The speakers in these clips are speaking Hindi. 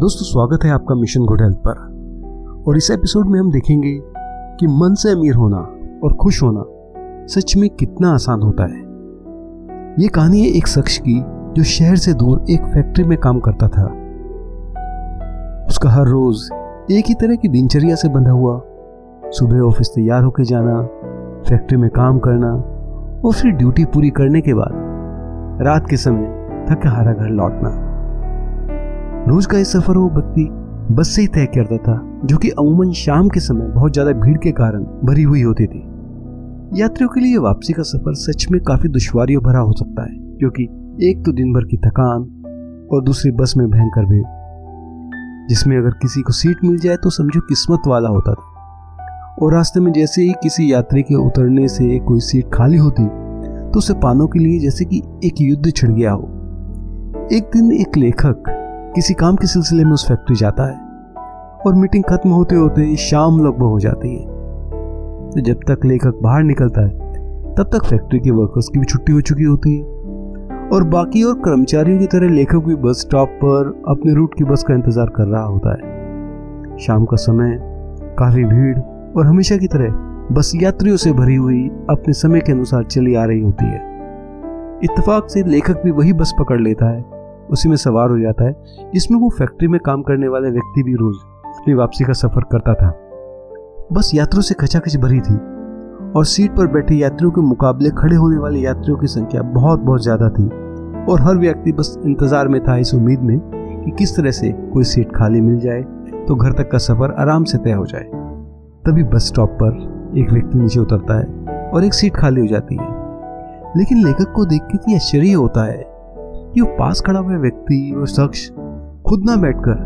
दोस्तों, स्वागत है आपका मिशन गुड हेल्थ पर। और इस एपिसोड में हम देखेंगे कि मन से अमीर होना और खुश होना सच में कितना आसान होता है। ये कहानी है एक शख्स की जो शहर से दूर एक फैक्ट्री में काम करता था। उसका हर रोज एक ही तरह की दिनचर्या से बंधा हुआ। सुबह ऑफ़िस तैयार होकर जाना, फैक्ट्री में काम करना और फिर ड्यूटी पूरी करने के बाद रात के समय थका हारा घर लौटना। रोज का ये सफ़र वो व्यक्ति बस से ही तय करता था, जो कि अमूमन शाम के समय बहुत ज़्यादा भीड़ के कारण भरी हुई होती थी। यात्रियों के लिए वापसी का सफ़र सच में काफ़ी दुश्वारियों भरा हो सकता है, क्योंकि एक तो दिन भर की थकान और दूसरी बस में भयंकर भीड़, जिसमें अगर किसी को सीट मिल जाए तो समझो किस्मत वाला होता था। और रास्ते में जैसे ही किसी यात्री के उतरने से कोई सीट खाली होती तो उसे पानों के लिए जैसे कि एक युद्ध छिड़ गया हो। एक दिन एक लेखक किसी काम के सिलसिले में उस फैक्ट्री जाता है और मीटिंग खत्म होते होते शाम लगभग हो जाती है। तो जब तक लेखक बाहर निकलता है, तब तक फैक्ट्री के वर्कर्स की भी छुट्टी हो चुकी होती है। और बाकी और कर्मचारियों की तरह लेखक भी बस स्टॉप पर अपने रूट की बस का इंतज़ार कर रहा होता है। शाम का समय, काफ़ी भीड़ और हमेशा की तरह बस यात्रियों से भरी हुई अपने समय के अनुसार चली आ रही होती है। इत्तेफाक से लेखक भी वही बस पकड़ लेता है उसी में सवार हो जाता है इसमें वो फैक्ट्री में काम करने वाले व्यक्ति भी रोज अपनी वापसी का सफ़र करता था। बस यात्रियों से खचाखच भरी थी और सीट पर बैठे यात्रियों के मुकाबले खड़े होने वाले यात्रियों की संख्या बहुत बहुत ज़्यादा थी और हर व्यक्ति बस इंतज़ार में था इस उम्मीद में कि किस तरह से कोई सीट खाली मिल जाए तो घर तक का सफ़र आराम से तय हो जाए। तभी बस स्टॉप पर एक व्यक्ति नीचे उतरता है और एक सीट खाली हो जाती है। लेकिन लेखक को देख के आश्चर्य होता है कि वो पास खड़ा हुआ व्यक्ति, वो शख्स खुद ना बैठकर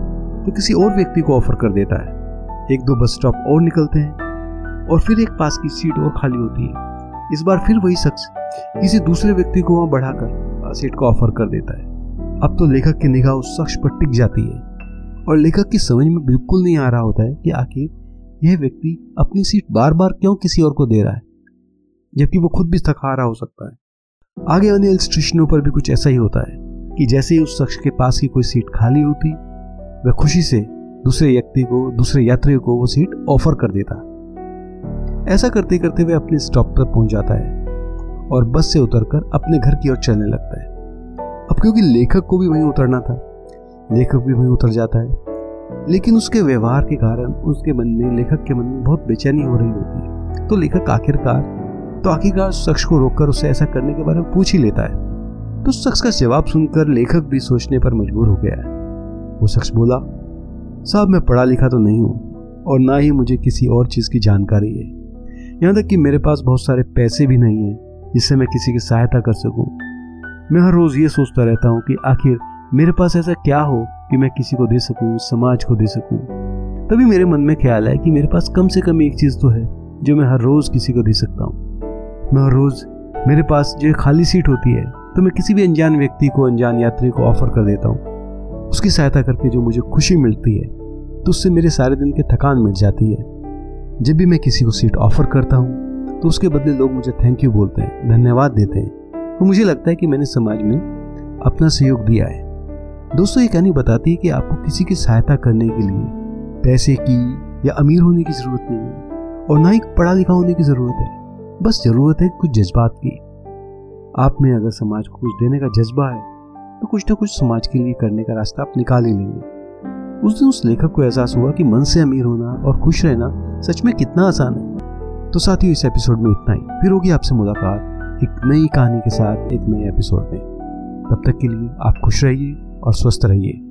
तो किसी और व्यक्ति को ऑफ़र कर देता है। एक दो बस स्टॉप और निकलते हैं और फिर एक पास की सीट और खाली होती है। इस बार फिर वही शख्स किसी दूसरे व्यक्ति को वहाँ बढ़ाकर सीट को ऑफ़र कर देता है। अब तो लेखक की निगाह उस शख्स पर टिक जाती है और लेखक की समझ में बिल्कुल नहीं आ रहा होता है कि आखिर यह व्यक्ति अपनी सीट बार बार क्यों किसी और को दे रहा है, जबकि वो खुद भी थका रहा हो सकता है। आगे आने वाले स्टेशनों पर भी कुछ ऐसा ही होता है। कि जैसे ही उस शख्स के पास की कोई सीट खाली होती, वह खुशी से दूसरे व्यक्ति को, दूसरे यात्रियों को वो सीट ऑफ़र कर देता। ऐसा करते करते वह अपने स्टॉप पर पहुँच जाता है और बस से उतरकर अपने घर की ओर चलने लगता है। अब क्योंकि लेखक को भी वहीं उतरना था, लेखक भी वहीं उतर जाता है, लेकिन उसके व्यवहार के कारण उसके मन में, लेखक के मन में बहुत बेचैनी हो रही होती है। तो लेखक आखिरकार तो आखिरकार शख्स को रोककर उसे ऐसा करने के बारे में पूछ ही लेता है। तो शख्स का जवाब सुनकर लेखक भी सोचने पर मजबूर हो गया। वो शख्स बोला, साहब, मैं पढ़ा लिखा तो नहीं हूँ और ना ही मुझे किसी और चीज़ की जानकारी है। यहाँ तक कि मेरे पास बहुत सारे पैसे भी नहीं है, जिससे मैं किसी की सहायता कर सकूँ। मैं हर रोज ये सोचता रहता हूँ कि आखिर मेरे पास ऐसा क्या हो कि मैं किसी को दे सकूँ, समाज को दे सकूँ। तभी मेरे मन में ख्याल है कि मेरे पास कम से कम एक चीज़ तो है, जो मैं हर रोज किसी को दे सकता हूँ। मैं हर रोज मेरे पास जो खाली सीट होती है तो मैं किसी भी अनजान व्यक्ति को, अनजान यात्री को ऑफ़र कर देता हूँ। उसकी सहायता करके जो मुझे खुशी मिलती है तो उससे मेरे सारे दिन की थकान मिट जाती है। जब भी मैं किसी को सीट ऑफ़र करता हूँ तो उसके बदले लोग मुझे थैंक यू बोलते हैं, धन्यवाद देते हैं। तो मुझे लगता है कि मैंने समाज में अपना सहयोग दिया है। दोस्तों ये कहानी बताती है कि आपको किसी की सहायता करने के लिए पैसे की या अमीर होने की ज़रूरत नहीं है और ना ही पढ़ा लिखा होने की ज़रूरत है। बस ज़रूरत है कुछ जज्बात की। आप में अगर समाज को कुछ देने का जज्बा है तो कुछ ना कुछ समाज के लिए करने का रास्ता आप निकाल ही लेंगे। उस दिन उस लेखक को एहसास हुआ कि मन से अमीर होना और खुश रहना सच में कितना आसान है। तो साथियों, इस एपिसोड में इतना ही। फिर होगी आपसे मुलाकात एक नई कहानी के साथ एक नए एपिसोड में। तब तक के लिए आप खुश रहिए और स्वस्थ रहिए।